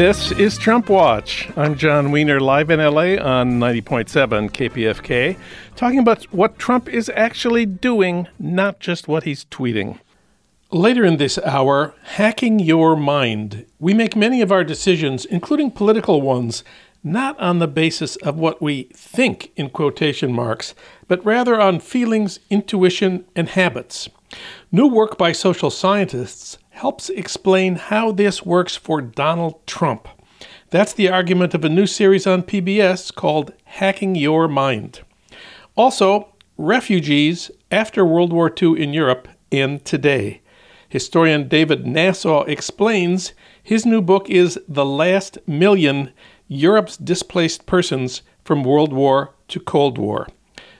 This is Trump Watch. I'm Jon Wiener, live in LA on 90.7 KPFK, talking about what Trump is actually doing, not just what he's tweeting. Later in this hour, hacking your mind. We make many of our decisions, including political ones, not on the basis of what we think, in quotation marks, but rather on feelings, intuition, and habits. New work by social scientists helps explain how this works for Donald Trump. That's the argument of a new series on PBS called Hacking Your Mind. Also, refugees after World War II in Europe and today. Historian David Nasaw explains his new book is The Last Million Europe's Displaced Persons from World War to Cold War.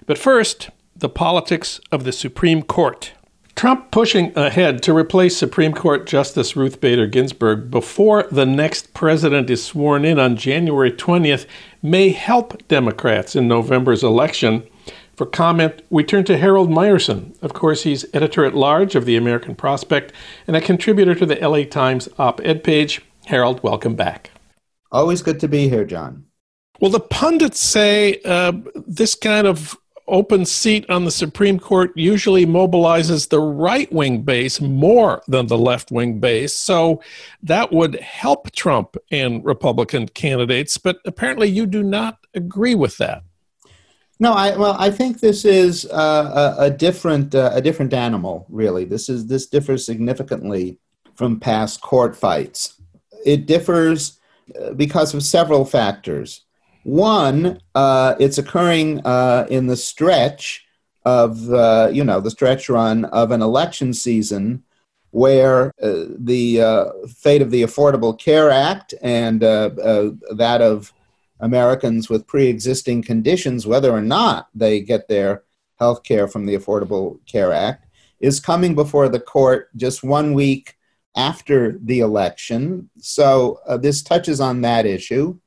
But first, the politics of the Supreme Court. Trump pushing ahead to replace Supreme Court Justice Ruth Bader Ginsburg before the next president is sworn in on January 20th may help Democrats in November's election. For comment, we turn to Harold Meyerson. Of course, he's editor at large of the American Prospect and a contributor to the LA Times op ed page. Harold, welcome back. Always good to be here, John. Well, the pundits say uh, this kind of open seat on the Supreme Court usually mobilizes the right wing base more than the left wing base. So that would help Trump and Republican candidates. But apparently, you do not agree with that. No, I well, I think this is uh, a, a, different uh, a different animal. Really, this is this differs significantly from past court fights. It differs uh, because of several factors. One, uh, it's occurring uh, in the stretch of, uh, you know, the stretch run of an election season where uh, the uh, fate of the Affordable Care Act and uh, that of Americans with pre existing conditions, whether or not they get their health care from the Affordable Care Act, is coming before the court just one week after the election. So this touches on that issue.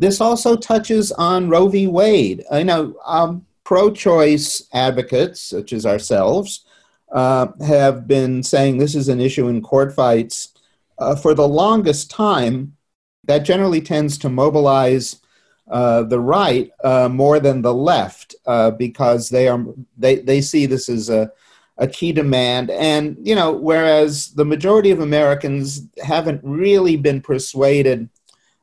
This also touches on Roe v. Wade. I know um, pro choice advocates, such as ourselves, uh, have been saying this is an issue in court fights uh, for the longest time. That generally tends to mobilize uh, the right uh, more than the left uh, because they are they, they see this as a a key demand. And, you know, whereas the majority of Americans haven't really been persuaded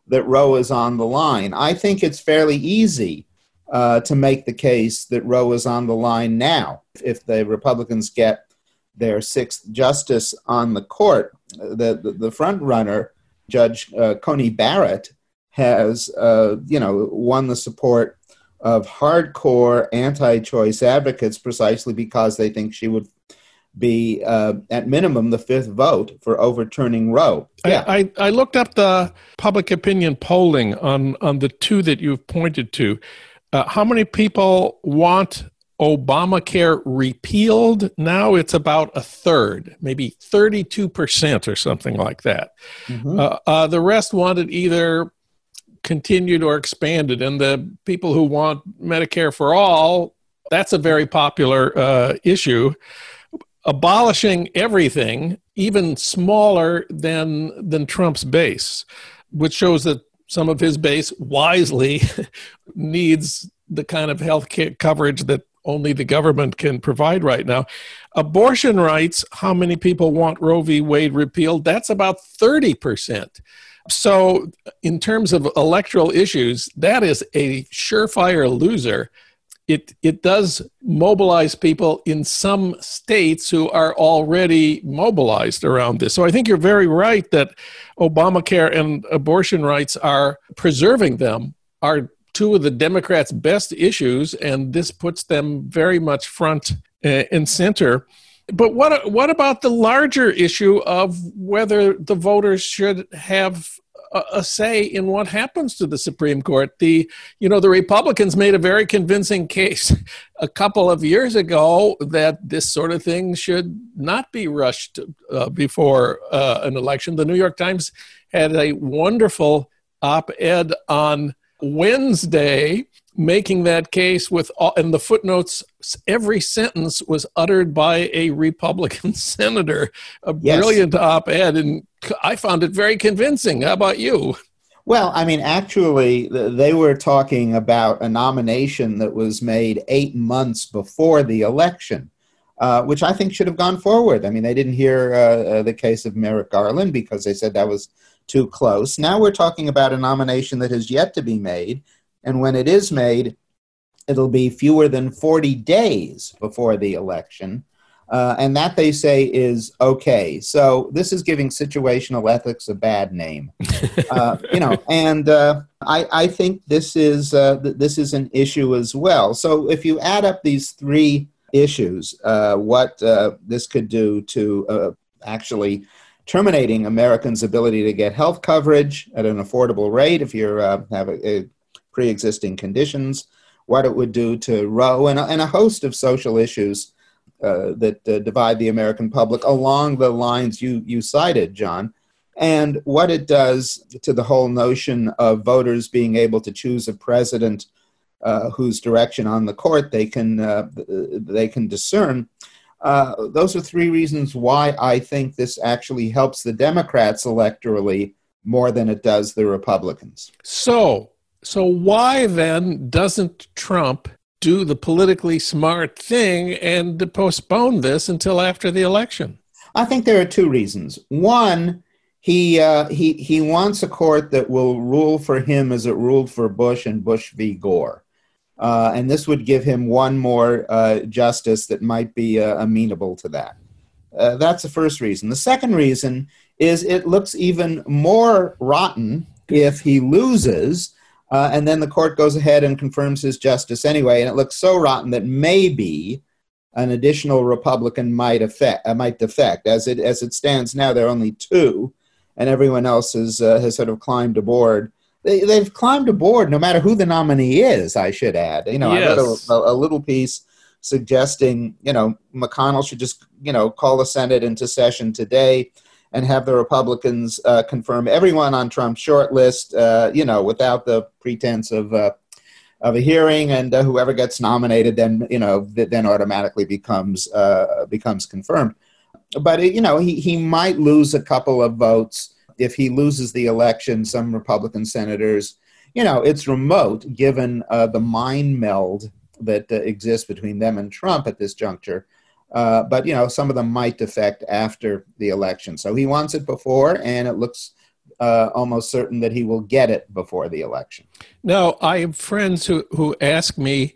that Roe is on the line. I think it's fairly easy uh, to make the case that Roe is on the line now. If the Republicans get their sixth justice on the court, the, the, the front runner, Judge uh, Coney Barrett, has uh, you know won the support of hardcore anti-choice advocates precisely because they think she would be uh, at minimum the fifth vote for overturning Roe. Yeah. I, I, I, looked up the public opinion polling on, on the two that you've pointed to. Uh, how many people want Obamacare repealed? Now it's about a third, maybe 32% or something like that. Mm-hmm. Uh, uh, the rest wanted either continued or expanded. And the people who want Medicare for all, that's a very popular uh, issue abolishing everything, even smaller than than Trump's base, which shows that some of his base wisely needs the kind of health care coverage that only the government can provide right now. Abortion rights, how many people want Roe v. Wade repealed? That's about 30%. So, in terms of electoral issues, that is a surefire loser it it does mobilize people in some states who are already mobilized around this. So I think you're very right that Obamacare and abortion rights are preserving them are two of the Democrats' best issues, and this puts them very much front uh, and center. But what what about the larger issue of whether the voters should have a, a say in what happens to the Supreme Court. The you know the Republicans made a very convincing case a couple of years ago that this sort of thing should not be rushed uh, before uh, an election. The New York Times had a wonderful op-ed on Wednesday making that case with all, and the footnotes every sentence was uttered by a republican senator a yes. brilliant op-ed and i found it very convincing. How about you? Well i mean actually they were talking about a nomination that was made eight months before the election uh, which i think should have gone forward. I mean they didn't hear uh, uh, the case of merrick garland because they said that was too close. Now we're talking about a nomination that has yet to be made and when it is made, it'll be fewer than 40 days before the election. Uh, and that they say is okay. So this is giving situational ethics a bad name, uh, you know. And uh, I, I, think this is uh, th- this is an issue as well. So if you add up these three issues, uh, what uh, this could do to actually terminating Americans' ability to get health coverage at an affordable rate, if you have a, a pre-existing conditions, what it would do to Roe, and a, and a host of social issues uh, that uh, divide the American public along the lines you, you cited, John, and what it does to the whole notion of voters being able to choose a president uh, whose direction on the court they can, uh, they can discern. Uh, those are three reasons why I think this actually helps the Democrats electorally more than it does the Republicans. So, so, why then doesn't Trump do the politically smart thing and postpone this until after the election? I think there are two reasons. One, he uh, he he wants a court that will rule for him as it ruled for Bush and Bush v. Gore, uh, and this would give him one more uh, justice that might be uh, amenable to that. Uh, that's the first reason. The second reason is it looks even more rotten if he loses uh, and then the court goes ahead and confirms his justice anyway. And it looks so rotten that maybe an additional Republican might affect, uh, might defect. As it as it stands now, there are only two, and everyone else has uh, has sort of climbed aboard. They, they've climbed aboard, no matter who the nominee is. I should add. You know, yes. I read a, a, a little piece suggesting you know McConnell should just you know call the Senate into session today and have the Republicans uh, confirm everyone on Trump's short list, uh, you know, without the pretense of uh, of a hearing, and uh, whoever gets nominated then, you know, then automatically becomes uh, becomes confirmed. But you know, he he might lose a couple of votes if he loses the election. Some Republican senators, you know, it's remote given uh, the mind meld that exists between them and Trump at this juncture uh, but you know, some of them might defect after the election. So he wants it before, and it looks uh, almost certain that he will get it before the election. Now, I have friends who who ask me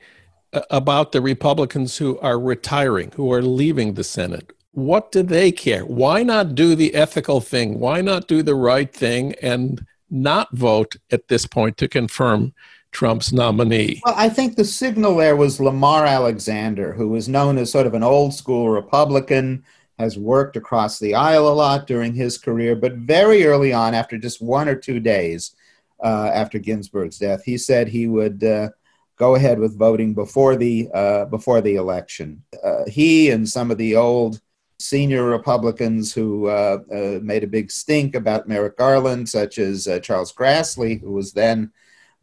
uh, about the Republicans who are retiring, who are leaving the Senate. What do they care? Why not do the ethical thing? Why not do the right thing and not vote at this point to confirm Trump's nominee. Well, I think the signal there was Lamar Alexander, who was known as sort of an old school Republican, has worked across the aisle a lot during his career, but very early on, after just one or two days uh, after Ginsburg's death, he said he would uh, go ahead with voting before the uh, before the election. Uh, he and some of the old senior Republicans who uh, uh, made a big stink about Merrick Garland, such as Charles Grassley, who was then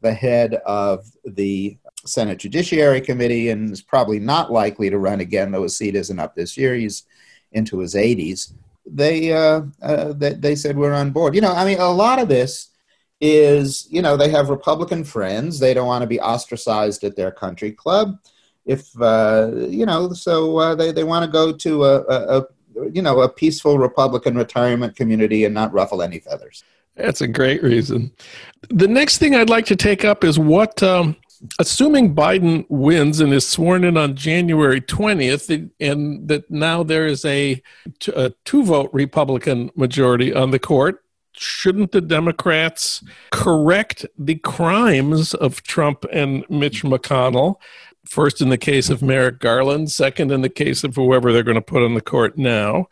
the head of the Senate Judiciary Committee and is probably not likely to run again, though his seat isn't up this year. He's into his 80s. They, uh, uh, they, they said we're on board. You know, I mean, a lot of this is, you know, they have Republican friends. They don't want to be ostracized at their country club. If, uh, you know, so uh, they, they want to go to a, a, a, you know, a peaceful Republican retirement community and not ruffle any feathers. That's a great reason. The next thing I'd like to take up is what, um, assuming Biden wins and is sworn in on January 20th, and that now there is a, a two vote Republican majority on the court, shouldn't the Democrats correct the crimes of Trump and Mitch McConnell? First, in the case of Merrick Garland, second, in the case of whoever they're going to put on the court now.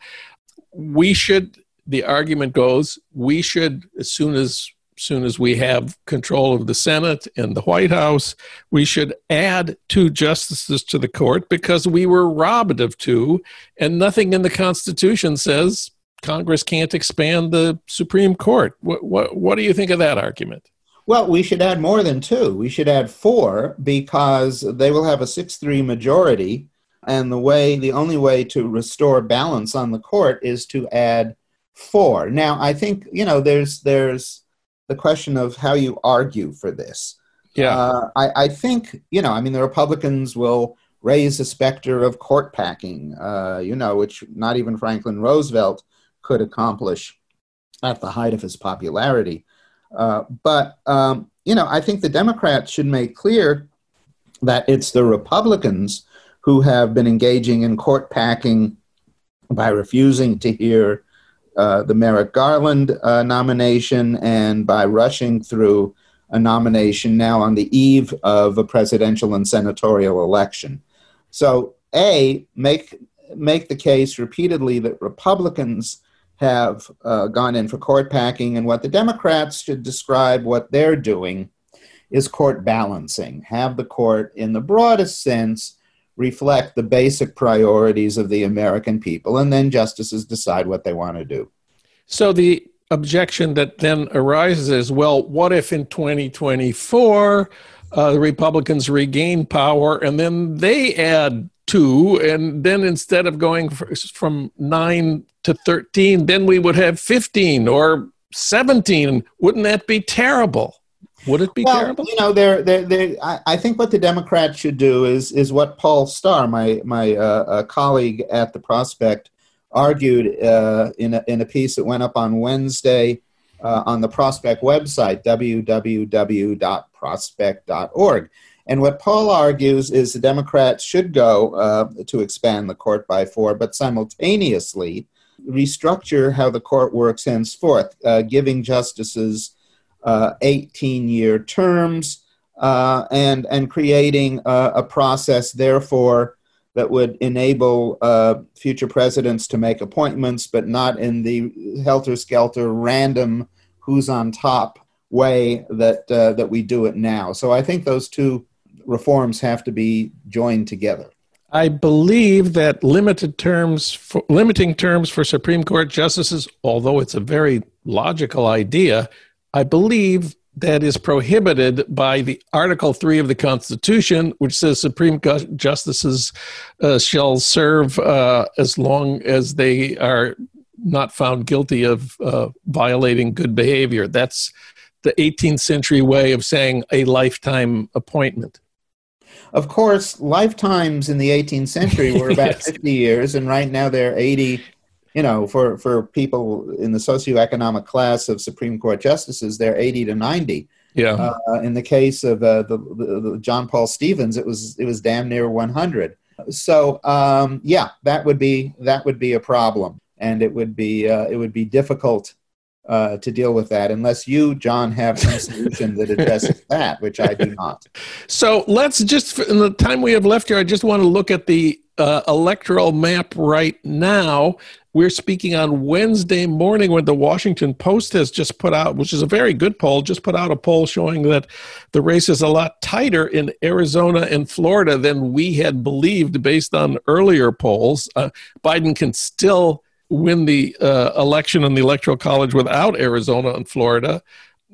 We should the argument goes we should as soon as soon as we have control of the Senate and the White House, we should add two justices to the court because we were robbed of two, and nothing in the Constitution says Congress can't expand the Supreme Court. What, what, what do you think of that argument? Well, we should add more than two. We should add four because they will have a 6 3 majority. And the way, the only way to restore balance on the court is to add four. Now, I think, you know, there's, there's the question of how you argue for this. Yeah. Uh, I, I think, you know, I mean, the Republicans will raise the specter of court packing, uh, you know, which not even Franklin Roosevelt could accomplish at the height of his popularity. Uh, but, um, you know, I think the Democrats should make clear that it's the Republicans who have been engaging in court packing by refusing to hear uh, the Merrick Garland uh, nomination and by rushing through a nomination now on the eve of a presidential and senatorial election. So, A, make, make the case repeatedly that Republicans have uh, gone in for court packing, and what the Democrats should describe what they're doing is court balancing. Have the court, in the broadest sense, reflect the basic priorities of the American people, and then justices decide what they want to do. So the objection that then arises is well, what if in 2024 uh, the Republicans regain power and then they add two, and then instead of going from nine to 13, then we would have 15 or 17. Wouldn't that be terrible? Would it be well, terrible? You know, they're, they're, they're, I, I, think what the Democrats should do is is what Paul Starr, my my uh, uh, colleague at the Prospect, argued uh, in a, in a piece that went up on Wednesday uh, on the Prospect website, www.prospect.org. And what Paul argues is the Democrats should go uh, to expand the court by four, but simultaneously restructure how the court works henceforth, uh, giving justices 18 uh, year terms uh, and, and creating a process, therefore, that would enable uh, future presidents to make appointments, but not in the helter skelter, random, who's on top way that that we do it now. So I think those two reforms have to be joined together. I believe that limited terms for, limiting terms for Supreme Court justices, although it's a very logical idea, I believe that is prohibited by the Article 3 of the Constitution, which says Supreme Justices uh, shall serve uh, as long as they are not found guilty of uh, violating good behavior. That's the 18th century way of saying a lifetime appointment. Of course, lifetimes in the 18th century were about yes. 50 years, and right now they're 80. You know, for, for people in the socioeconomic class of Supreme Court justices, they're 80 to 90. Yeah. Uh, in the case of uh, the, the, the, John Paul Stevens, it was it was damn near 100. So um, yeah, that would be that would be a problem, and it would be uh, it would be difficult uh, to deal with that unless you, John, have some solution that addresses that, which I do not. So let's just, in the time we have left here, I just want to look at the uh, electoral map right now. We're speaking on Wednesday morning when the Washington Post has just put out, which is a very good poll, just put out a poll showing that the race is a lot tighter in Arizona and Florida than we had believed based on earlier polls. Uh, Biden can still win the uh, election in the electoral college without Arizona and Florida,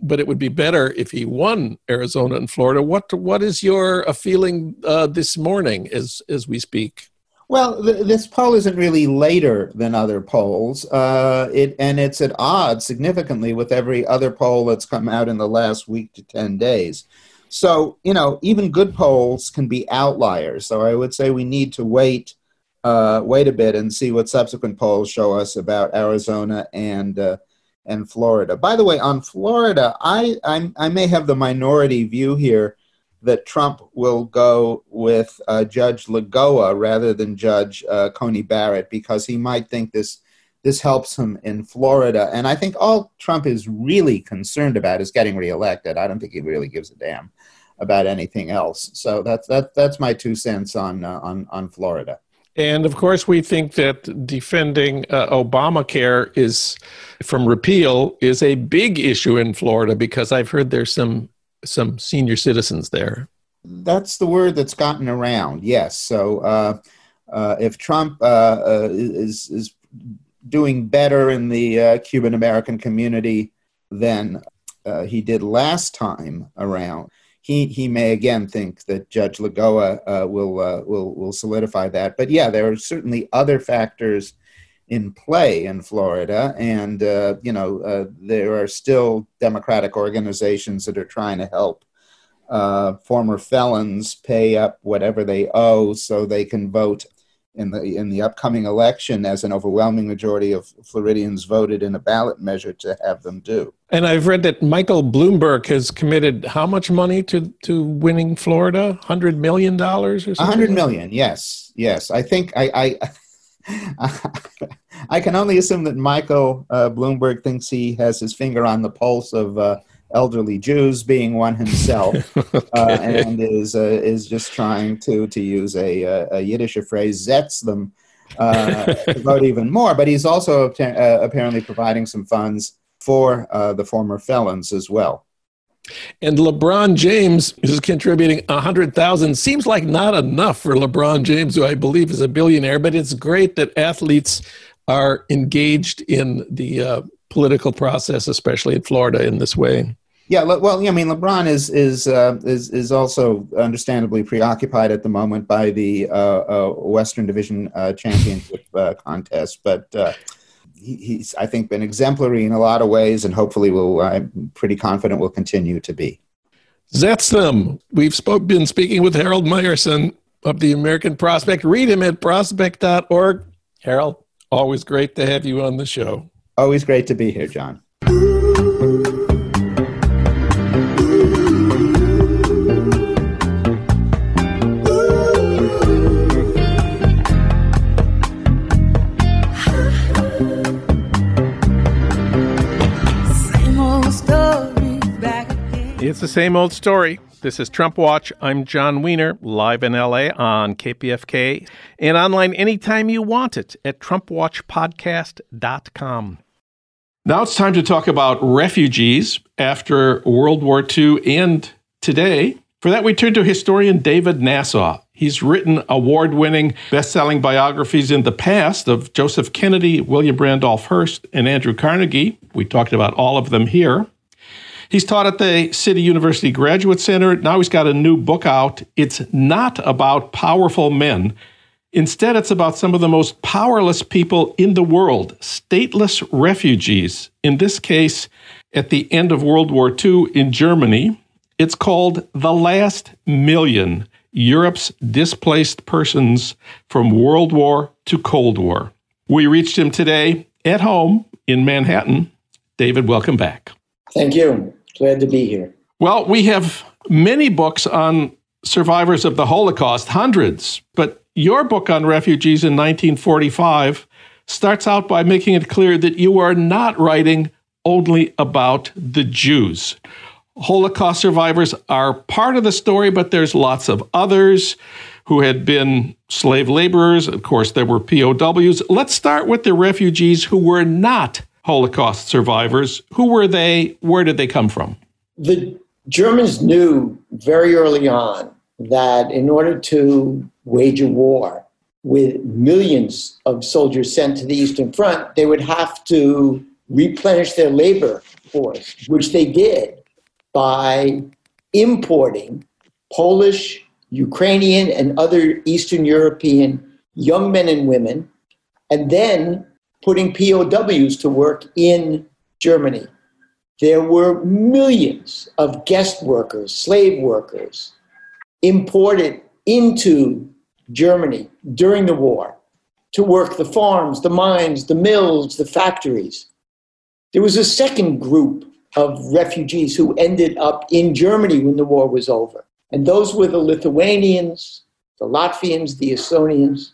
but it would be better if he won Arizona and Florida. What what is your uh, feeling uh, this morning as as we speak? Well, th- this poll isn't really later than other polls, uh, it and it's at odds significantly with every other poll that's come out in the last week to ten days. So you know, even good polls can be outliers. So I would say we need to wait uh, wait a bit and see what subsequent polls show us about Arizona and uh, and Florida. By the way, on Florida, I I'm, i may have the minority view here that Trump will go with uh, Judge Lagoa rather than Judge uh, Coney Barrett because he might think this this helps him in Florida. And I think all Trump is really concerned about is getting reelected. I don't think he really gives a damn about anything else. So that's that that's my two cents on uh, on on Florida. And of course, we think that defending uh, Obamacare is from repeal is a big issue in Florida because I've heard there's some some senior citizens there. That's the word that's gotten around. Yes. So uh, uh, if Trump uh, uh, is is doing better in the uh, Cuban American community than he did last time around, he he may again think that Judge Lagoa uh, will uh, will will solidify that. But yeah, there are certainly other factors in play in Florida, and uh, you know uh, there are still Democratic organizations that are trying to help uh, former felons pay up whatever they owe so they can vote in the in the upcoming election as an overwhelming majority of Floridians voted in a ballot measure to have them do. And I've read that Michael Bloomberg has committed how much money to to winning Florida? Hundred million dollars or something. Hundred million, yes, yes. I think I. I I can only assume that Michael uh, Bloomberg thinks he has his finger on the pulse of uh, elderly Jews, being one himself, uh, okay. uh, and is uh, is just trying to to use a, a Yiddish phrase, zets them uh, to vote even more. But he's also uh, apparently providing some funds for the former felons as well. And LeBron James is contributing a hundred thousand. Seems like not enough for LeBron James, who I believe is a billionaire. But it's great that athletes are engaged in the uh, political process, especially in Florida, in this way. Yeah, well, I mean, LeBron is is uh, is is also understandably preoccupied at the moment by the uh, uh, Western Division uh, Championship uh, contest, but uh, he, he's I think been exemplary in a lot of ways, and hopefully will I'm pretty confident will continue to be. That's them. We've spoke, been speaking with Harold Meyerson of the American Prospect. Read him at prospect.org. Harold, always great to have you on the show. Always great to be here, John. It's the same old story. This is Trump Watch. I'm Jon Wiener, live in LA on KPFK and online anytime you want it at TrumpWatchPodcast.com. Now it's time to talk about refugees after World War II and today. For that, we turn to historian David Nasaw. He's written award winning, best selling biographies in the past of Joseph Kennedy, William Randolph Hearst, and Andrew Carnegie. We talked about all of them here. He's taught at the City University Graduate Center. Now he's got a new book out. It's not about powerful men. Instead, it's about some of the most powerless people in the world, stateless refugees. In this case, at the end of World War II in Germany, it's called The Last Million Europe's Displaced Persons from World War to Cold War. We reached him today at home in Manhattan. David, welcome back. Thank you. Glad to be here. Well, we have many books on survivors of the Holocaust, hundreds, but your book on refugees in 1945 starts out by making it clear that you are not writing only about the Jews. Holocaust survivors are part of the story, but there's lots of others who had been slave laborers. Of course, there were POWs. Let's start with the refugees who were not Holocaust survivors. Who were they? Where did they come from? The Germans knew very early on that in order to wage a war with millions of soldiers sent to the Eastern Front, they would have to replenish their labor force, which they did by importing Polish, Ukrainian, and other Eastern European young men and women, and then putting POWs to work in Germany. There were millions of guest workers, slave workers, imported into Germany during the war to work the farms, the mines, the mills, the factories. There was a second group of refugees who ended up in Germany when the war was over. And those were the Lithuanians, the Latvians, the Estonians,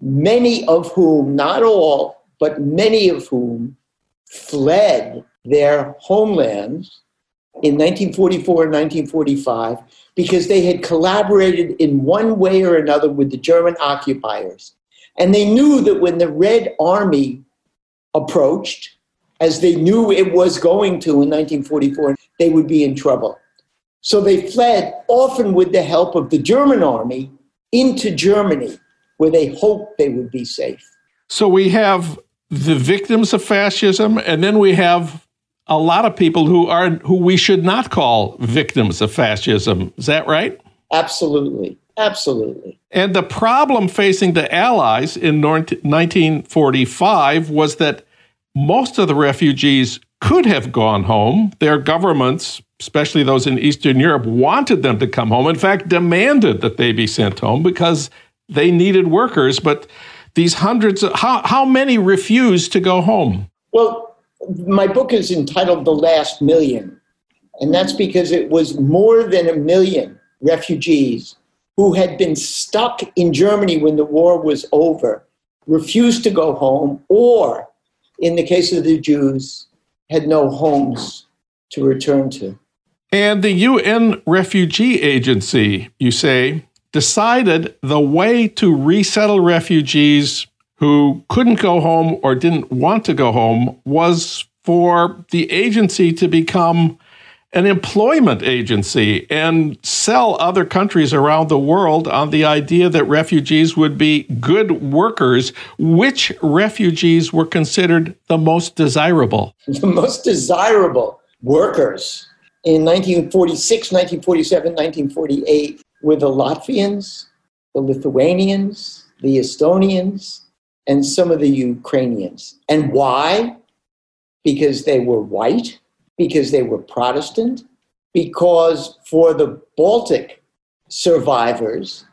many of whom, not all, but many of whom fled their homelands in 1944 and 1945 because they had collaborated in one way or another with the German occupiers. And they knew that when the Red Army approached, as they knew it was going to in 1944, they would be in trouble. So they fled, often with the help of the German army, into Germany, where they hoped they would be safe. So we have the victims of fascism, and then we have a lot of people who are who we should not call victims of fascism. Is that right? Absolutely. Absolutely. And the problem facing the Allies in 1945 was that most of the refugees could have gone home. Their governments, especially those in Eastern Europe, wanted them to come home. In fact, demanded that they be sent home because they needed workers. But these hundreds of, how, how many refused to go home? Well, my book is entitled The Last Million. And that's because it was more than a million refugees who had been stuck in Germany when the war was over, refused to go home, or in the case of the Jews, had no homes to return to. And the UN Refugee Agency, you say, decided the way to resettle refugees who couldn't go home or didn't want to go home was for the agency to become an employment agency and sell other countries around the world on the idea that refugees would be good workers. Which refugees were considered the most desirable? The most desirable workers in 1946, 1947, 1948 were the Latvians, the Lithuanians, the Estonians, and some of the Ukrainians. And why? Because they were white because they were Protestant, because for the Baltic survivors,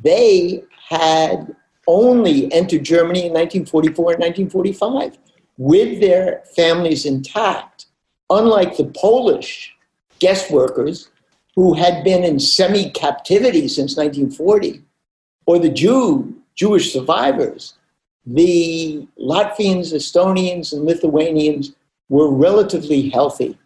they had only entered Germany in 1944 and 1945 with their families intact, unlike the Polish guest workers who had been in semi captivity since 1940, or the Jew, Jewish survivors. The Latvians, Estonians, and Lithuanians were relatively healthy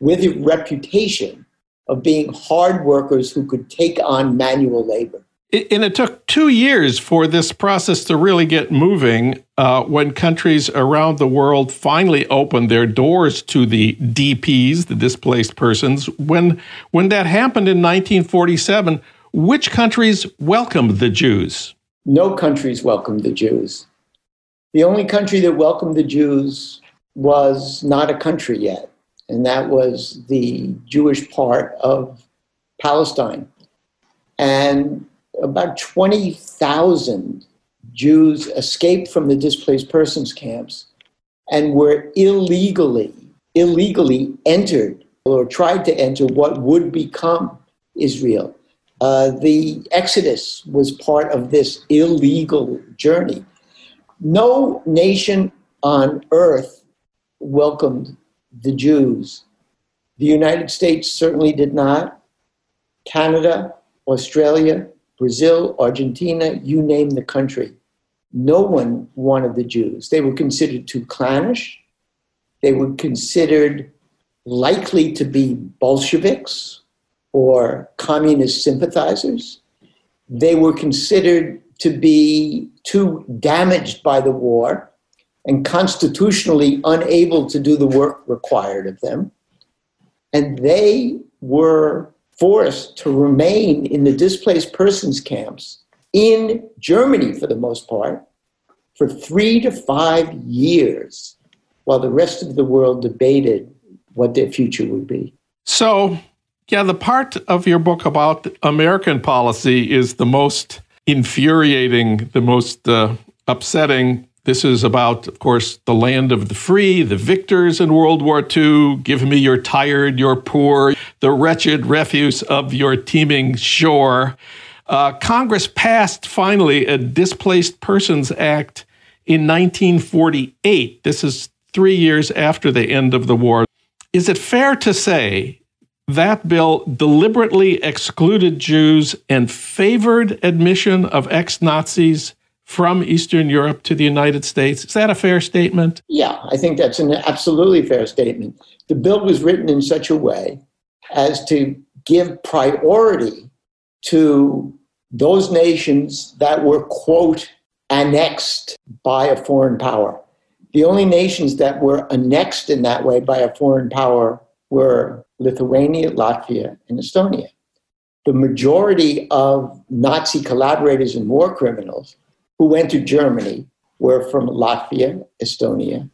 with a reputation of being hard workers who could take on manual labor. And it took two years for this process to really get moving uh, when countries around the world finally opened their doors to the DPs, the displaced persons. When, when that happened in 1947, which countries welcomed the Jews? No countries welcomed the Jews. The only country that welcomed the Jews was not a country yet, and that was the Jewish part of Palestine. And about 20,000 Jews escaped from the displaced persons camps and were illegally, illegally entered or tried to enter what would become Israel. Uh, the Exodus was part of this illegal journey. No nation on earth welcomed the Jews. The United States certainly did not. Canada, Australia, Brazil, Argentina, you name the country. No one wanted the Jews. They were considered too clannish. They were considered likely to be Bolsheviks or communist sympathizers. They were considered to be too damaged by the war and constitutionally unable to do the work required of them. And they were forced to remain in the displaced persons camps in Germany for the most part for three to five years while the rest of the world debated what their future would be. So, yeah, the part of your book about American policy is the most infuriating, the most uh, upsetting this is about, of course, the land of the free, the victors in World War II. Give me your tired, your poor, the wretched refuse of your teeming shore. Uh, Congress passed finally a Displaced Persons Act in 1948. This is three years after the end of the war. Is it fair to say that bill deliberately excluded Jews and favored admission of ex Nazis from Eastern Europe to the United States. Is that a fair statement? Yeah, I think that's an absolutely fair statement. The bill was written in such a way as to give priority to those nations that were, quote, annexed by a foreign power. The only nations that were annexed in that way by a foreign power were Lithuania, Latvia, and Estonia. The majority of Nazi collaborators and war criminals who went to Germany were from Latvia, Estonia,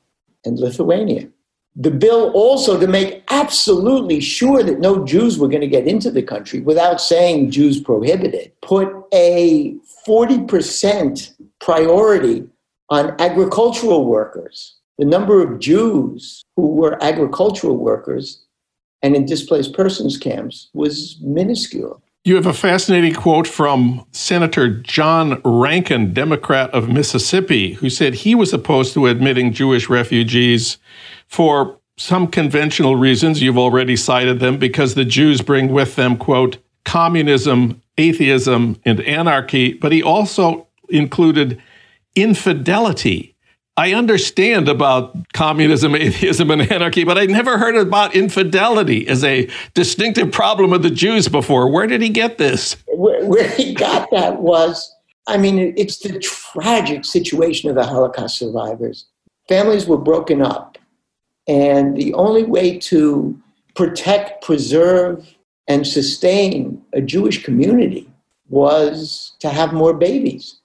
and Lithuania. The bill also, to make absolutely sure that no Jews were going to get into the country without saying Jews prohibited, put a 40% priority on agricultural workers. The number of Jews who were agricultural workers and in displaced persons camps was minuscule. You have a fascinating quote from Senator John Rankin, Democrat of Mississippi, who said he was opposed to admitting Jewish refugees for some conventional reasons. You've already cited them because the Jews bring with them, quote, communism, atheism, and anarchy. But he also included infidelity I understand about communism, atheism, and anarchy, but I never heard about infidelity as a distinctive problem of the Jews before. Where did he get this? Where, where he got that was, I mean, it's the tragic situation of the Holocaust survivors. Families were broken up, and the only way to protect, preserve, and sustain a Jewish community was to have more babies.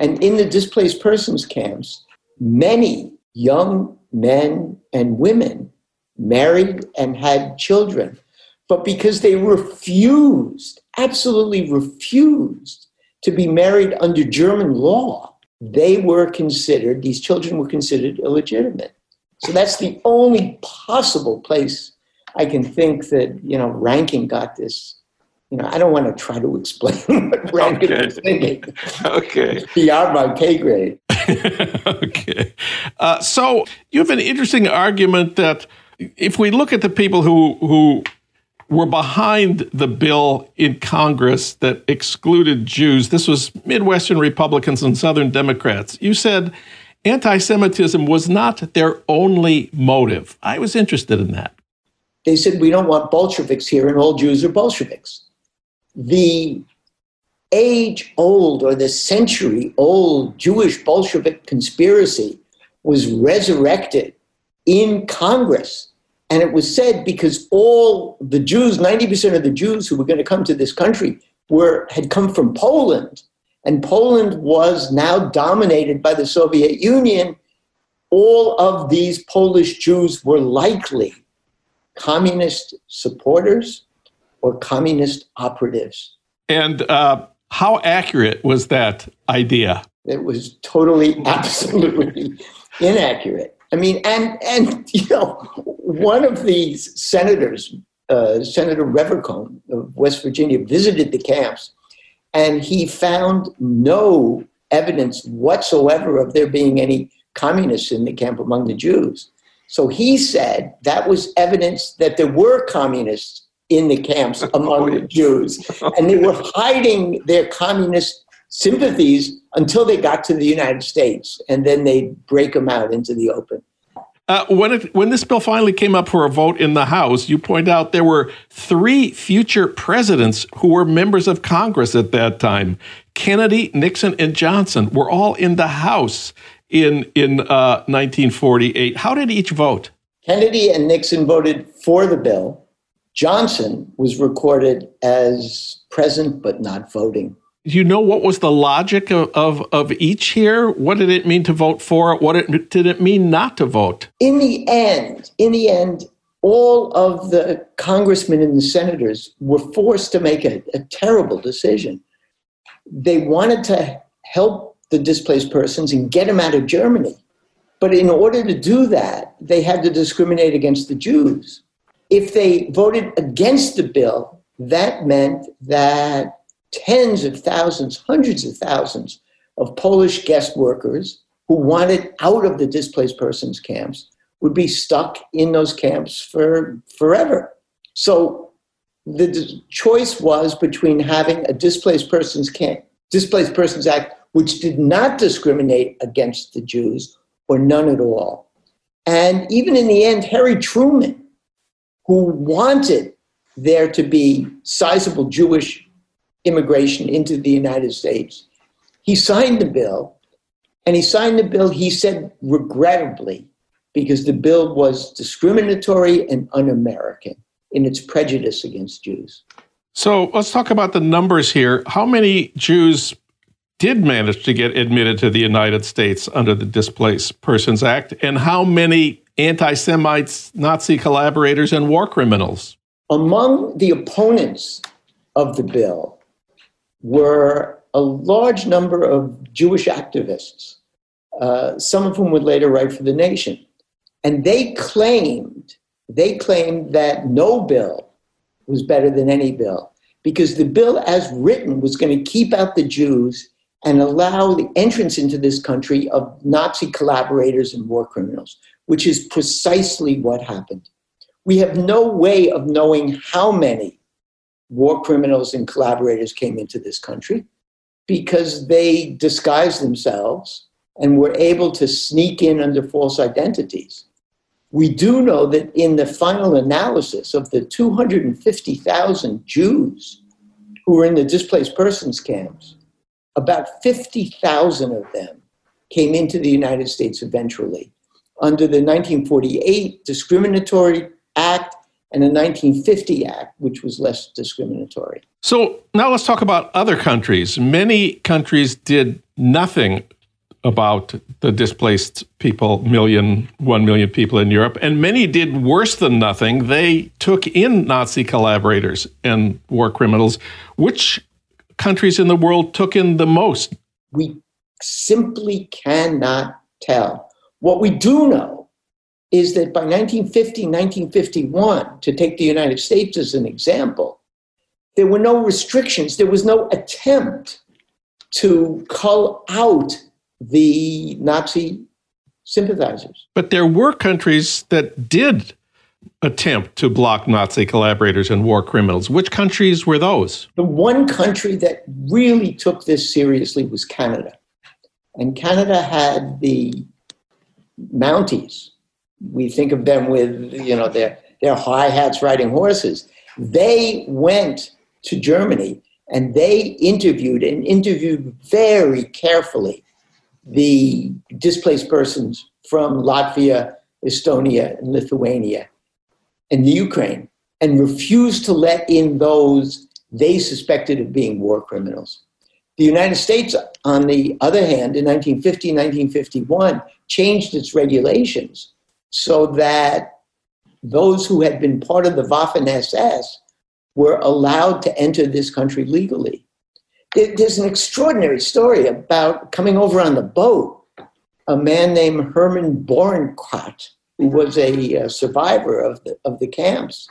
And in the displaced persons camps, many young men and women married and had children. But because they refused, absolutely refused, to be married under German law, they were considered, these children were considered illegitimate. So that's the only possible place I can think that, you know, Rankin got this you know, I don't want to try to explain what Rankin okay. was thinking. okay. It's beyond my pay grade. okay. Uh, so you have an interesting argument that if we look at the people who who were behind the bill in Congress that excluded Jews, this was Midwestern Republicans and Southern Democrats. You said anti Semitism was not their only motive. I was interested in that. They said, we don't want Bolsheviks here, and all Jews are Bolsheviks the age old or the century old Jewish Bolshevik conspiracy was resurrected in Congress. And it was said because all the Jews, 90% of the Jews who were going to come to this country, were, had come from Poland. And Poland was now dominated by the Soviet Union. All of these Polish Jews were likely communist supporters or communist operatives. And uh, how accurate was that idea? It was totally, absolutely inaccurate. I mean, and and you know, one of these senators, uh, Senator Revercomb of West Virginia, visited the camps, and he found no evidence whatsoever of there being any communists in the camp among the Jews. So he said that was evidence that there were communists in the camps among the Jews. And they were hiding their communist sympathies until they got to the United States. And then they break them out into the open. Uh, when it, when this bill finally came up for a vote in the House, you point out there were three future presidents who were members of Congress at that time. Kennedy, Nixon, and Johnson were all in the House in in uh, 1948. How did each vote? Kennedy and Nixon voted for the bill. Johnson was recorded as present but not voting. Do you know what was the logic of, of, of, each here? What did it mean to vote for it? What it, did it mean not to vote? In the end, in the end, all of the congressmen and the senators were forced to make a, a terrible decision. They wanted to help the displaced persons and get them out of Germany. But in order to do that, they had to discriminate against the Jews. If they voted against the bill, that meant that tens of thousands, hundreds of thousands of Polish guest workers who wanted out of the displaced persons camps would be stuck in those camps for forever. So the choice was between having a displaced persons camp, displaced persons act which did not discriminate against the Jews or none at all. And even in the end, Harry Truman, who wanted there to be sizable Jewish immigration into the United States. He signed the bill, and he signed the bill, he said, regrettably, because the bill was discriminatory and un American in its prejudice against Jews. So let's talk about the numbers here. How many Jews did manage to get admitted to the United States under the Displaced Persons Act, and how many anti Semites, Nazi collaborators, and war criminals. Among the opponents of the bill were a large number of Jewish activists, uh, some of whom would later write for The Nation. And they claimed, they claimed that no bill was better than any bill because the bill as written was going to keep out the Jews and allow the entrance into this country of Nazi collaborators and war criminals, which is precisely what happened. We have no way of knowing how many war criminals and collaborators came into this country because they disguised themselves and were able to sneak in under false identities. We do know that in the final analysis of the 250,000 Jews who were in the displaced persons camps, about 50,000 of them came into the United States eventually under the 1948 Discriminatory Act and the 1950 Act, which was less discriminatory. So now let's talk about other countries. Many countries did nothing about the displaced people, million, one million people in Europe, and many did worse than nothing. They took in Nazi collaborators and war criminals. Which countries in the world took in the most? We simply cannot tell. What we do know is that by 1950, 1951, to take the United States as an example, there were no restrictions, there was no attempt to cull out the Nazi sympathizers. But there were countries that did attempt to block Nazi collaborators and war criminals. Which countries were those? The one country that really took this seriously was Canada. And Canada had the Mounties. We think of them with, you know, their, their high hats riding horses. They went to Germany and they interviewed and interviewed very carefully the displaced persons from Latvia, Estonia, and Lithuania and the Ukraine and refused to let in those they suspected of being war criminals. The United States, on the other hand, in 1950, 1951, changed its regulations so that those who had been part of the Waffen SS were allowed to enter this country legally. There's an extraordinary story about coming over on the boat. A man named Herman Borenkrat, who was a, a survivor of the, of the camps,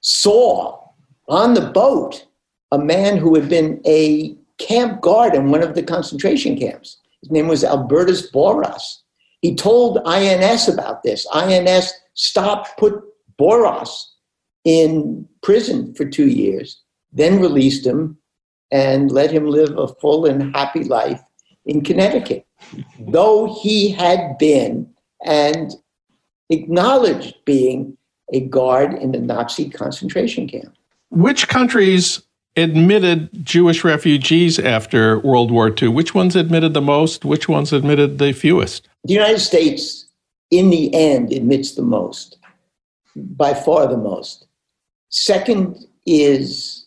saw on the boat a man who had been a camp guard in one of the concentration camps. His name was Albertus Boras. He told INS about this. INS stopped, put Boras in prison for two years, then released him and let him live a full and happy life in Connecticut. Though he had been and acknowledged being a guard in the Nazi concentration camp. Which countries admitted Jewish refugees after World War II? Which ones admitted the most? Which ones admitted the fewest? The United States, in the end, admits the most, by far the most. Second is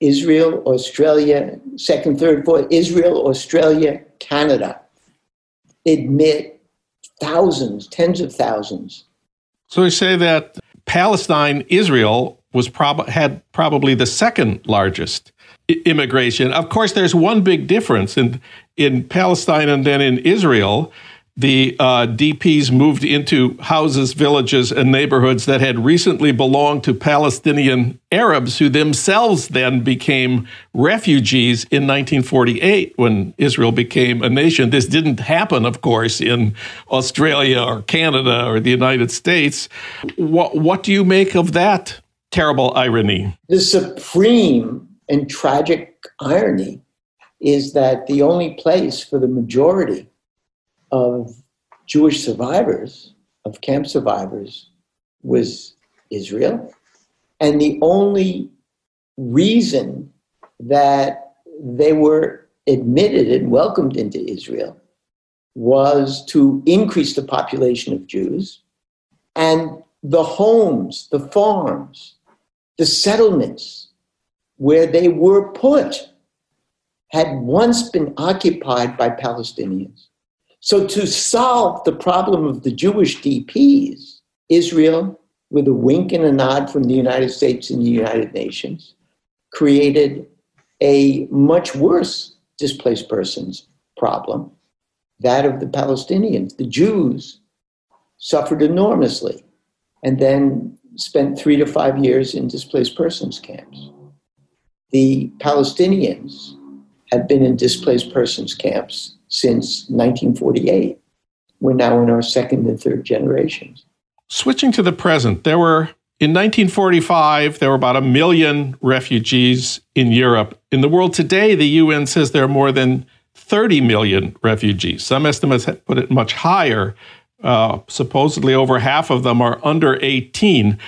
Israel, Australia. Second, third, fourth, Israel, Australia, Canada admit thousands, tens of thousands. So we say that Palestine, Israel was prob- had probably the second largest I- immigration. Of course, there's one big difference in in Palestine and then in Israel the uh, DPs moved into houses, villages, and neighborhoods that had recently belonged to Palestinian Arabs, who themselves then became refugees in 1948 when Israel became a nation. This didn't happen, of course, in Australia or Canada or the United States. What, what do you make of that terrible irony? The supreme and tragic irony is that the only place for the majority of Jewish survivors, of camp survivors, was Israel. And the only reason that they were admitted and welcomed into Israel was to increase the population of Jews and the homes, the farms, the settlements where they were put had once been occupied by Palestinians. So, to solve the problem of the Jewish DPs, Israel, with a wink and a nod from the United States and the United Nations, created a much worse displaced persons problem, that of the Palestinians. The Jews suffered enormously and then spent three to five years in displaced persons camps. The Palestinians have been in displaced persons camps since 1948. We're now in our second and third generations. Switching to the present, there were in 1945, there were about a million refugees in Europe. In the world today, the UN says there are more than 30 million refugees. Some estimates put it much higher. Uh, supposedly, over half of them are under 18.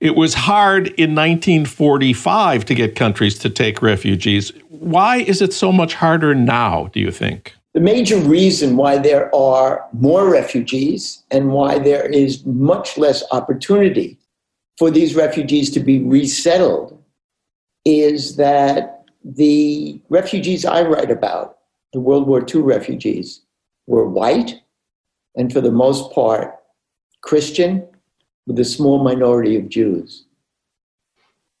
It was hard in 1945 to get countries to take refugees. Why is it so much harder now, do you think? The major reason why there are more refugees and why there is much less opportunity for these refugees to be resettled is that the refugees I write about, the World War II refugees, were white and for the most part Christian with a small minority of Jews.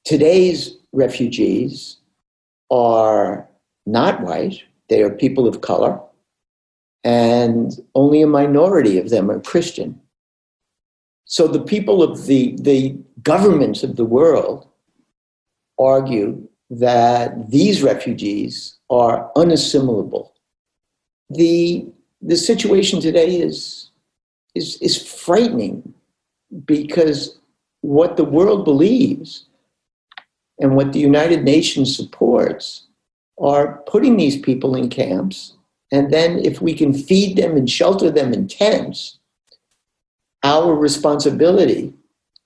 Today's refugees are not white, they are people of color, and only a minority of them are Christian. So the people of the, the governments of the world argue that these refugees are unassimilable. The, the situation today is, is, is frightening because what the world believes and what the United Nations supports are putting these people in camps. And then, if we can feed them and shelter them in tents, our responsibility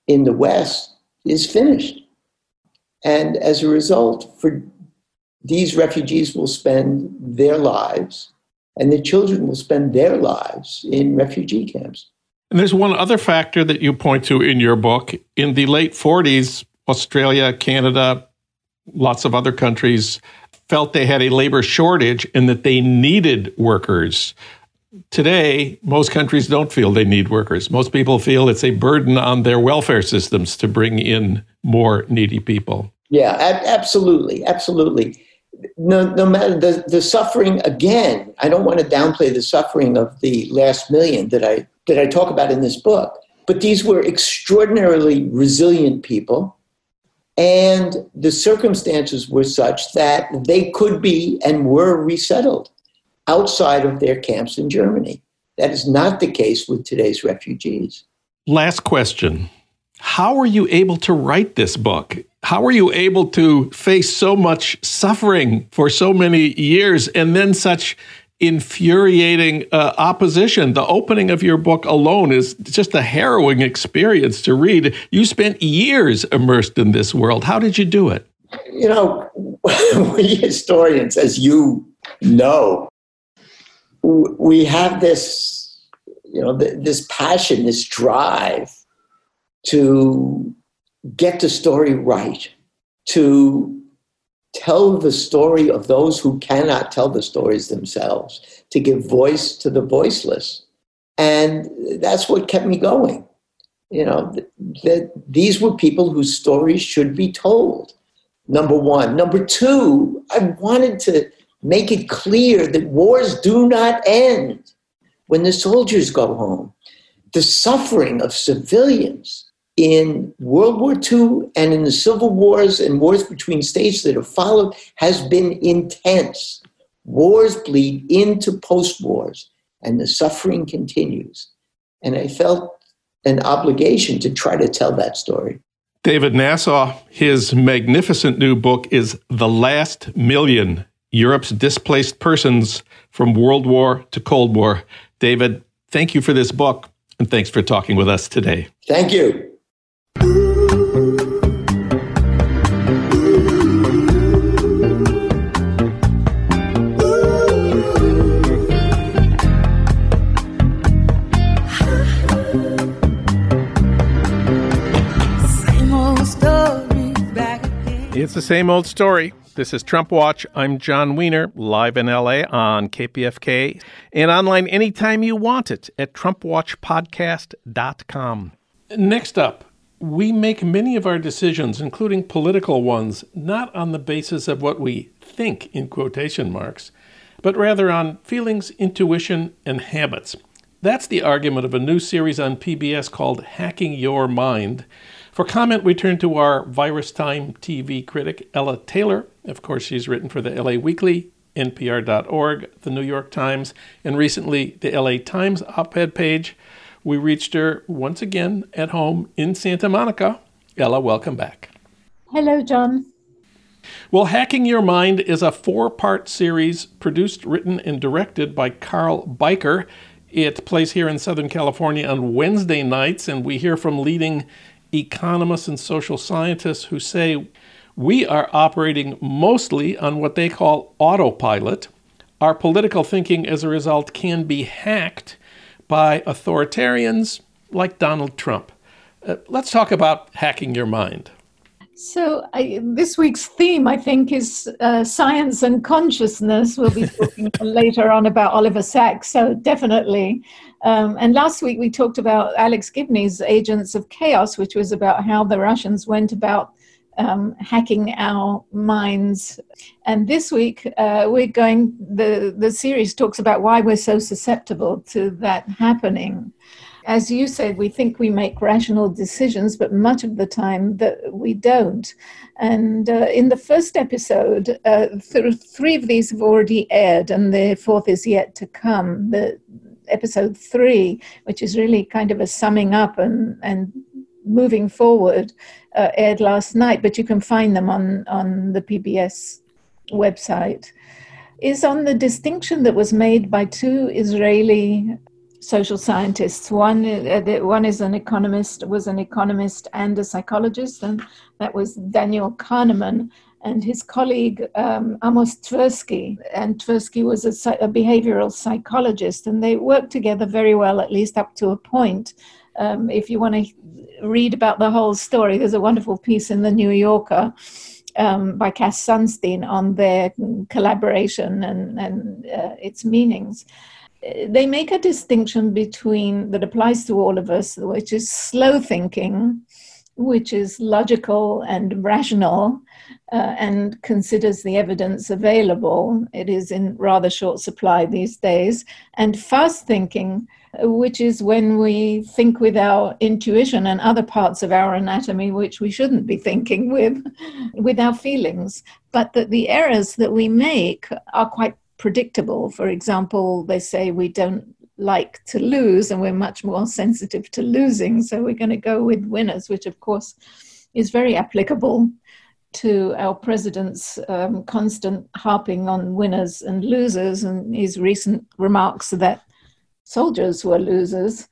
in the West is finished. And as a result, for these refugees will spend their lives and the children will spend their lives in refugee camps. And there's one other factor that you point to in your book. In the late 40s, Australia, Canada, lots of other countries felt they had a labor shortage and that they needed workers. Today, most countries don't feel they need workers. Most people feel it's a burden on their welfare systems to bring in more needy people. Yeah, absolutely, absolutely. No, no matter the, the suffering again, I don't want to downplay the suffering of the last million that I that I talk about in this book. But these were extraordinarily resilient people, and the circumstances were such that they could be and were resettled outside of their camps in Germany. That is not the case with today's refugees. Last question. How were you able to write this book? How were you able to face so much suffering for so many years and then such infuriating uh, opposition? The opening of your book alone is just a harrowing experience to read. You spent years immersed in this world. How did you do it? You know, we historians, as you know, we have this, you know, this passion, this drive to get the story right, to tell the story of those who cannot tell the stories themselves, to give voice to the voiceless. And that's what kept me going. You know, that these were people whose stories should be told. Number one. Number two, I wanted to make it clear that wars do not end when the soldiers go home. The suffering of civilians in World War II and in the civil wars and wars between states that have followed has been intense. Wars bleed into post wars, and the suffering continues. And I felt an obligation to try to tell that story. David Nasaw, his magnificent new book is The Last Million Europe's Displaced Persons from World War to Cold War. David, thank you for this book, and thanks for talking with us today. Thank you. It's the same old story This is Trump Watch. I'm Jon Wiener, live in LA on KPFK and online anytime you want it at TrumpWatchPodcast.com. Next up, we make many of our decisions, including political ones, not on the basis of what we think, in quotation marks, but rather on feelings, intuition, and habits. That's the argument of a new series on PBS called Hacking Your Mind. For comment, we turn to our Virus Time TV critic, Ella Taylor. Of course, she's written for the LA Weekly, NPR.org, the New York Times, and recently the LA Times op ed page. We reached her once again at home in Santa Monica. Ella, welcome back. Hello, Jon. Well, Hacking Your Mind is a four part series produced, written, and directed by Carl Byker. It plays here in Southern California on Wednesday nights, and we hear from leading economists and social scientists who say we are operating mostly on what they call autopilot. Our political thinking, as a result, can be hacked by authoritarians like Donald Trump. Uh, let's talk about hacking your mind. So, I, this week's theme, I think, is uh, science and consciousness. We'll be talking later on about Oliver Sacks, so definitely. Um, and last week we talked about Alex Gibney's Agents of Chaos, which was about how the Russians went about um, hacking our minds. And this week uh, we're going, the, the series talks about why we're so susceptible to that happening as you said, we think we make rational decisions, but much of the time that we don't. And uh, in the first episode, uh, th- three of these have already aired, and the fourth is yet to come. The episode three, which is really kind of a summing up and and moving forward, uh, aired last night, but you can find them on on the PBS website. Is on the distinction that was made by two Israeli social scientists. One, uh, one is an economist, was an economist and a psychologist, and that was Daniel Kahneman and his colleague um, Amos Tversky. And Tversky was a, a, behavioral psychologist, and they worked together very well, at least up to a point. Um, if you want to read about the whole story, there's a wonderful piece in the New Yorker. Um, by Cass Sunstein on their collaboration and, and uh, its meanings they make a distinction between that applies to all of us, which is slow thinking, which is logical and rational, uh, and considers the evidence available. It is in rather short supply these days, and fast thinking, which is when we think with our intuition and other parts of our anatomy, which we shouldn't be thinking with, with our feelings. But that the errors that we make are quite predictable. For example, they say we don't like to lose and we're much more sensitive to losing, so we're going to go with winners, which of course is very applicable to our president's um, constant harping on winners and losers and his recent remarks that soldiers were losers.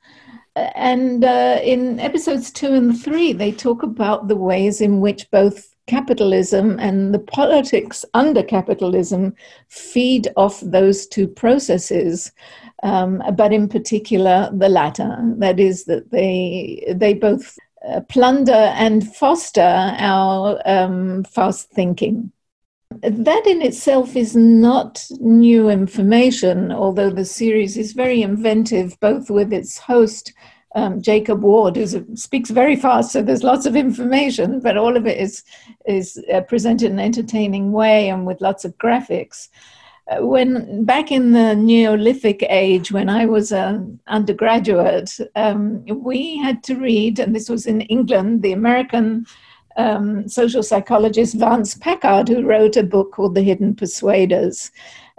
And uh, in episodes two and three, they talk about the ways in which both capitalism and the politics under capitalism feed off those two processes, um, but in particular the latter. That is, that they they both uh, plunder and foster our um, fast thinking. That in itself is not new information, although the series is very inventive, both with its host um, Jacob Ward, who speaks very fast, so there's lots of information, but all of it is is uh, presented in an entertaining way and with lots of graphics. Uh, when back in the Neolithic age, when I was an undergraduate, um, we had to read, and this was in England, the American um, social psychologist Vance Packard, who wrote a book called The Hidden Persuaders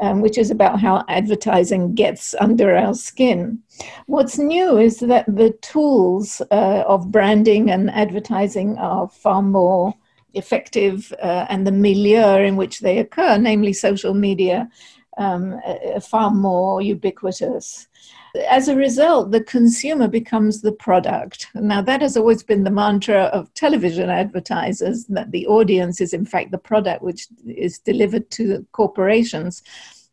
um, which is about how advertising gets under our skin. What's new is that the tools uh, of branding and advertising are far more effective, uh, and the milieu in which they occur, namely social media, um, are far more ubiquitous. As a result, the consumer becomes the product. Now, that has always been the mantra of television advertisers that the audience is, in fact, the product which is delivered to corporations.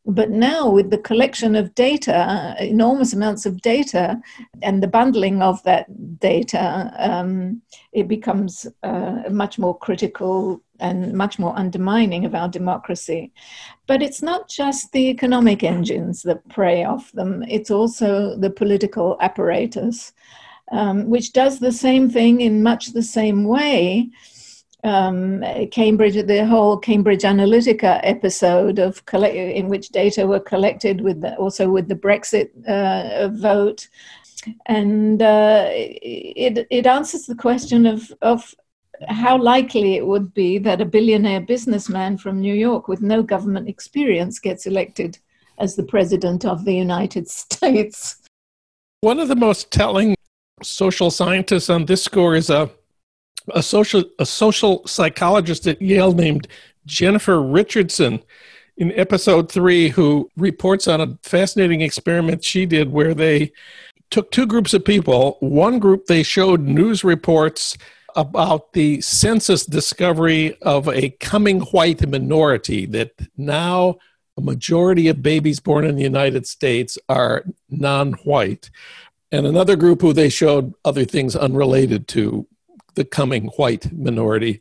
But now, with the collection of data, enormous amounts of data, and the bundling of that data, um, it becomes uh, much more critical and much more undermining of our democracy. But it's not just the economic engines that prey off them, it's also the political apparatus, um, which does the same thing in much the same way. Um, Cambridge, the whole Cambridge Analytica episode of collect- in which data were collected with the, also with the Brexit uh, vote, and uh, it it answers the question of of how likely it would be that a billionaire businessman from New York with no government experience gets elected as the president of the United States. One of the most telling social scientists on this score is a a social a social psychologist at Yale named Jennifer Richeson in episode 3 who reports on a fascinating experiment she did where they took two groups of people. One group they showed news reports about the census discovery of a coming white minority that now a majority of babies born in the United States are non white, and another group who they showed other things unrelated to the coming white minority.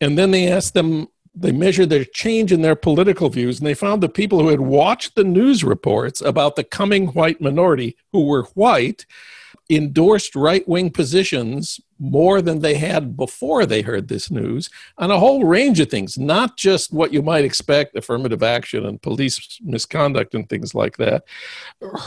And then they asked them, they measured their change in their political views, and they found the people who had watched the news reports about the coming white minority, who were white, endorsed right wing positions more than they had before they heard this news on a whole range of things, not just what you might expect affirmative action and police misconduct and things like that.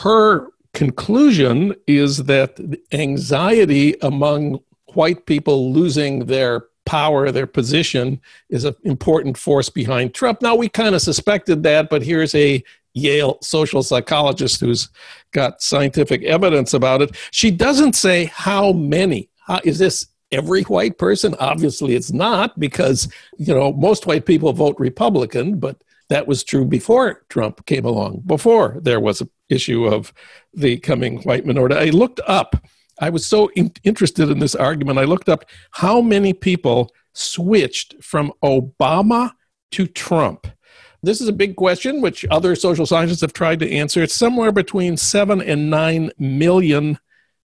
Her conclusion is that anxiety among white people losing their power, their position, is an important force behind Trump. Now, we kind of suspected that, but here's a Yale social psychologist who's got scientific evidence about it. She doesn't say how many. How, is this every white person? Obviously, it's not because you know most white people vote Republican, but that was true before Trump came along. Before there was an issue of the coming white minority. I looked up. I was so in- interested in this argument. I looked up how many people switched from Obama to Trump this is a big question, which other social scientists have tried to answer. It's somewhere between seven and nine million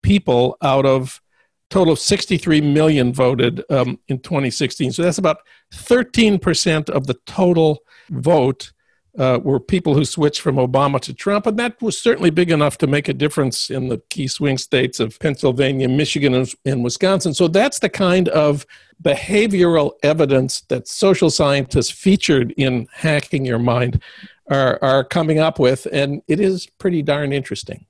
people out of total of 63 million voted um, in 2016. So that's about 13% of the total vote uh, were people who switched from Obama to Trump, and that was certainly big enough to make a difference in the key swing states of Pennsylvania, Michigan, and, and Wisconsin. So that's the kind of behavioral evidence that social scientists featured in Hacking Your Mind are, are coming up with, and it is pretty darn interesting.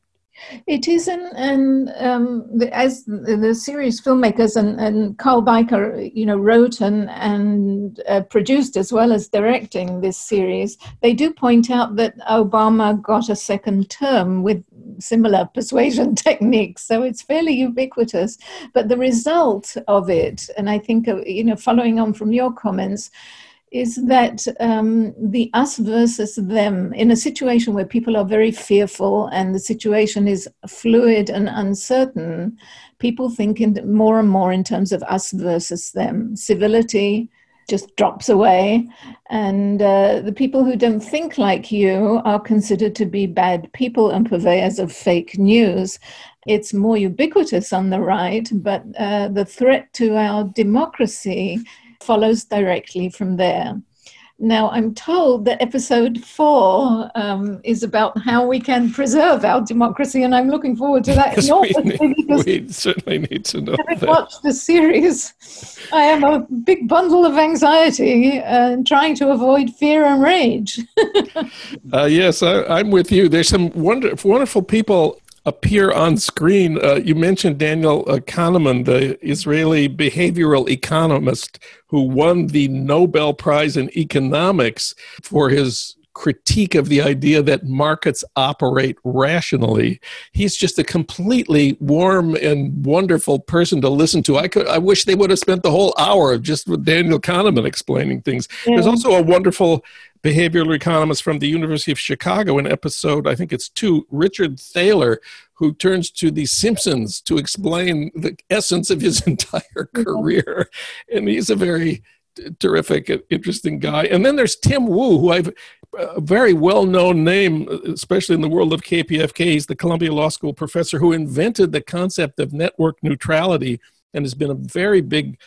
It is, and, and um, as the, series filmmakers and, and Carl Byker, you know, wrote and and uh, produced as well as directing this series, they do point out that Obama got a second term with similar persuasion techniques, so it's fairly ubiquitous. But the result of it, and I think, uh, you know, following on from your comments is that um, the us versus them in a situation where people are very fearful and the situation is fluid and uncertain, people think in more and more in terms of us versus them. Civility just drops away, and uh, the people who don't think like you are considered to be bad people and purveyors of fake news. It's more ubiquitous on the right, but uh, the threat to our democracy follows directly from there. Now, I'm told that episode four um, is about how we can preserve our democracy, and I'm looking forward to that. Yes, we, need, we certainly need to know. Having that. watched the series, I am a big bundle of anxiety and trying to avoid fear and rage. uh, yes, I, am with you. There's some wonder, wonderful people appear on screen. Uh, you mentioned Daniel Kahneman, the Israeli behavioral economist who won the Nobel Prize in economics for his critique of the idea that markets operate rationally. He's just a completely warm and wonderful person to listen to. I could I wish they would have spent the whole hour just with Daniel Kahneman explaining things. Yeah. There's also a wonderful behavioral economist from the University of Chicago in episode, I think it's two, Richard Thaler, who turns to The Simpsons to explain the essence of his entire mm-hmm. career. And he's a very terrific, interesting guy. And then there's Tim Wu, who I've a very well known name, especially in the world of KPFK. He's the Columbia Law School professor who invented the concept of network neutrality and has been a very big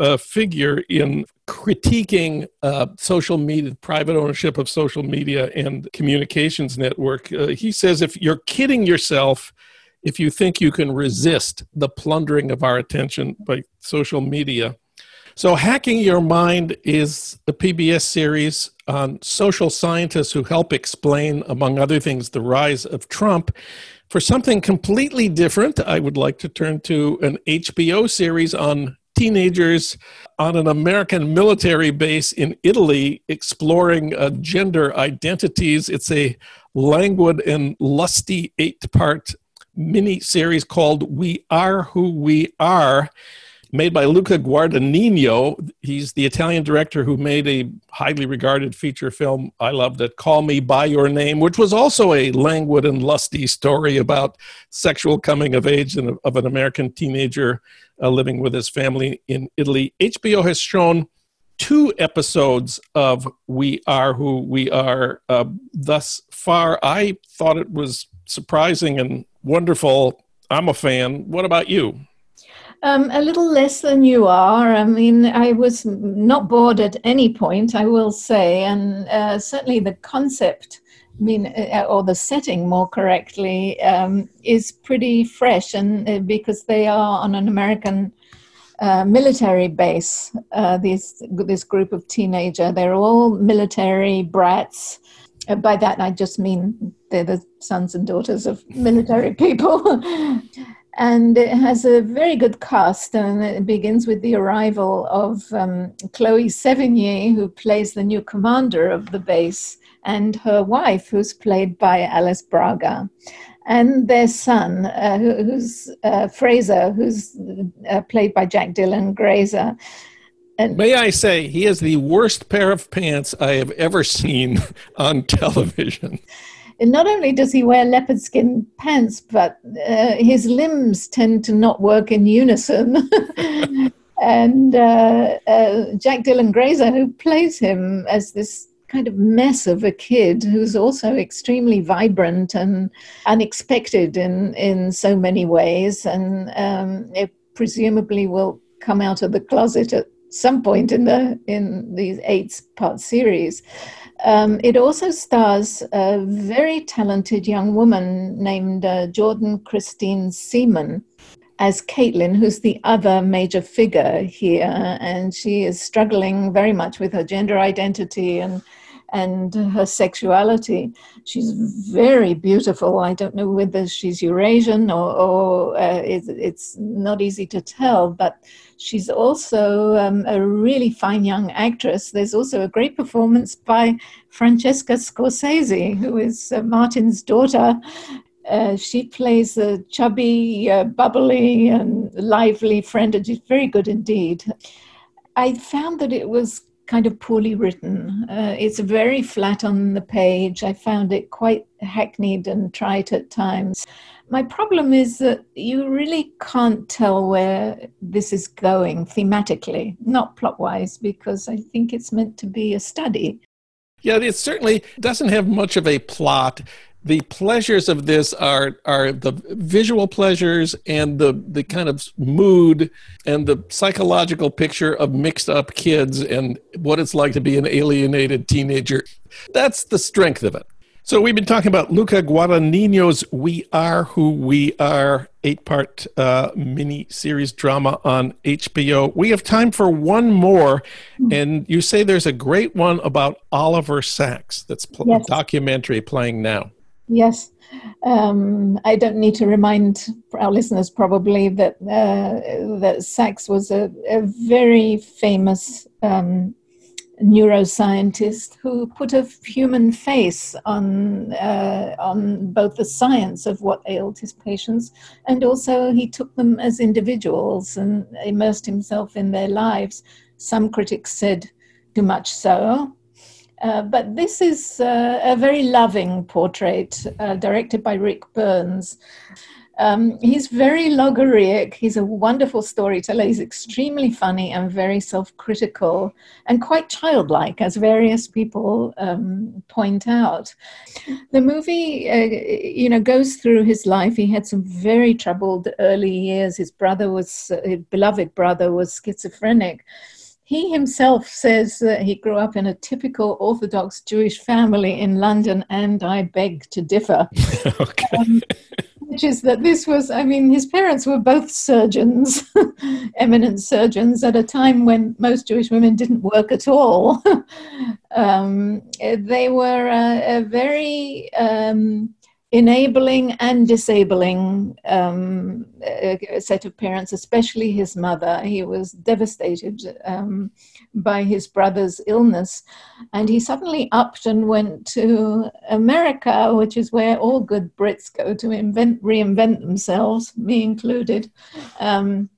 uh, figure in critiquing uh, social media, private ownership of social media and communications network. Uh, he says if you're kidding yourself if you think you can resist the plundering of our attention by social media. So, Hacking Your Mind is a PBS series on social scientists who help explain, among other things, the rise of Trump. For something completely different, I would like to turn to an HBO series on teenagers on an American military base in Italy exploring uh, gender identities. It's a languid and lusty eight part mini series called We Are Who We Are made by Luca Guadagnino. He's the Italian director who made a highly regarded feature film I loved it, Call Me By Your Name, which was also a languid and lusty story about sexual coming of age of an American teenager uh, living with his family in Italy. HBO has shown two episodes of We Are Who We Are uh, thus far. I thought it was surprising and wonderful. I'm a fan. What about you? Um, a little less than you are. I mean, I was not bored at any point, I will say, and uh, certainly the concept, I mean, uh, or the setting more correctly, um, is pretty fresh, and uh, because they are on an American uh, military base, uh, these this group of teenager, they're all military brats. Uh, by that, I just mean they're the sons and daughters of military people. And it has a very good cast and it begins with the arrival of um, chloe sevigny who plays the new commander of the base and her wife who's played by alice braga and their son uh, who, who's uh, fraser who's uh, played by jack dylan grazer and May I say, he has the worst pair of pants I have ever seen on television. And not only does he wear leopard skin pants, but uh, his limbs tend to not work in unison. and uh, uh, Jack Dylan Grazer, who plays him as this kind of mess of a kid who's also extremely vibrant and unexpected in, in so many ways, and um, it presumably will come out of the closet at some point in the in these eight part series. Um, it also stars a very talented young woman named uh, Jordan Kristine Seamón as Caitlin, who's the other major figure here, and she is struggling very much with her gender identity and and her sexuality. She's very beautiful. I don't know whether she's Eurasian or, or uh, it's, it's, not easy to tell, but she's also um, a really fine young actress. There's also a great performance by Francesca Scorsese, who is uh, Martin's daughter. Uh, she plays a chubby, uh, bubbly, and lively friend, and she's very good indeed. I found that it was kind of poorly written. Uh, it's very flat on the page. I found it quite hackneyed and trite at times. My problem is that you really can't tell where this is going thematically, not plot wise, because I think it's meant to be a study. Yeah, it certainly doesn't have much of a plot the pleasures of this are are the visual pleasures and the the kind of mood and the psychological picture of mixed up kids and what it's like to be an alienated teenager. That's the strength of it. So we've been talking about Luca Guadagnino's "We Are Who We Are" eight-part uh, mini-series drama on HBO. We have time for one more, and you say there's a great one about Oliver Sacks. That's pl- yes. documentary playing now. Yes. Um, I don't need to remind our listeners probably that uh, that Sacks was a, a very famous um, neuroscientist who put a human face on uh, on both the science of what ailed his patients and also he took them as individuals and immersed himself in their lives. Some critics said too much so, uh, but this is uh, a very loving portrait uh, directed by Ric Burns. Um, he's very logorrheic. He's a wonderful storyteller. He's extremely funny and very self critical and quite childlike, as various people um, point out. The movie, uh, you know, goes through his life. He had some very troubled early years. His brother was, uh, his beloved brother was schizophrenic. He himself says that he grew up in a typical Orthodox Jewish family in London, and I beg to differ. okay. Um, which is that this was, I mean, his parents were both surgeons, eminent surgeons, at a time when most Jewish women didn't work at all. um, they were a, a very um, enabling and disabling um, set of parents, especially his mother. He was devastated um, by his brother's illness, and he suddenly upped and went to America, which is where all good Brits go to invent, reinvent themselves, me included. Um,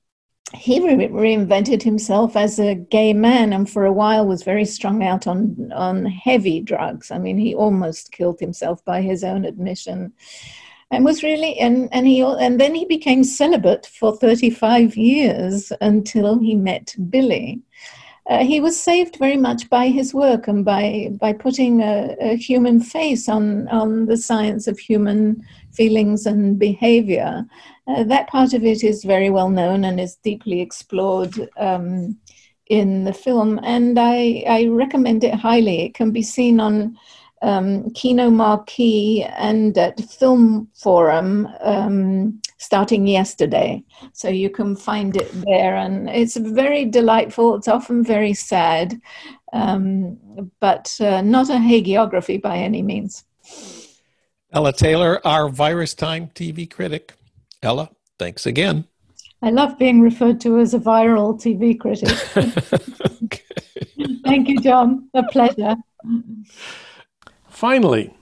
he re- reinvented himself as a gay man and for a while was very strung out on on heavy drugs. I mean he almost killed himself by his own admission. And was really and and he and then he became celibate for 35 years until he met billy uh, he was saved very much by his work and by by putting a, a human face on on the science of human feelings and behavior uh, that part of it is very well known and is deeply explored um, in the film, and I, I, recommend it highly. It can be seen on um, Kino Marquee and at Film Forum um, starting yesterday. So you can find it there, and it's very delightful. It's often very sad, um, but uh, not a hagiography by any means. Ella Taylor, our Virus Time TV critic. Ella, thanks again. I love being referred to as a viral TV critic. Thank you, Jon. A pleasure. Finally,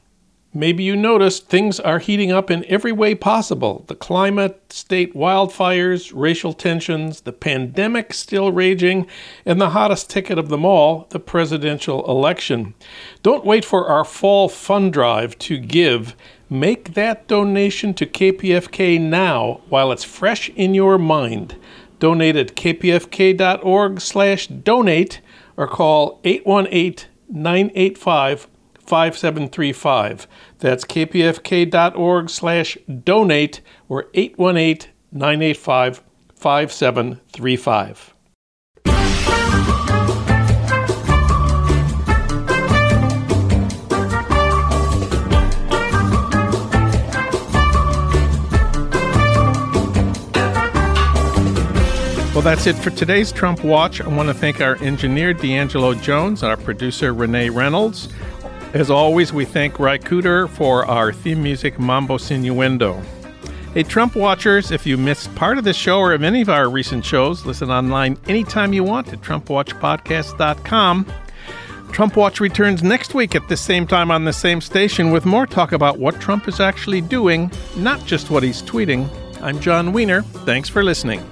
maybe you noticed things are heating up in every way possible the climate, state wildfires, racial tensions, the pandemic still raging, and the hottest ticket of them all, the presidential election. Don't wait for our fall fund drive to give Make that donation to KPFK now while it's fresh in your mind. Donate at kpfk.org/donate or call 818-985-5735. That's kpfk.org slash donate or 818-985-5735. Well, that's it for today's Trump Watch. I want to thank our engineer, D'Angelo Jones, our producer, Renee Reynolds. As always, we thank Cooder for our theme music, Mambo Sinuendo. Hey, Trump Watchers, if you missed part of this show or of any of our recent shows, listen online anytime you want at TrumpWatchPodcast.com. Trump Watch returns next week at the same time on the same station with more talk about what Trump is actually doing, not just what he's tweeting. I'm Jon Wiener. Thanks for listening.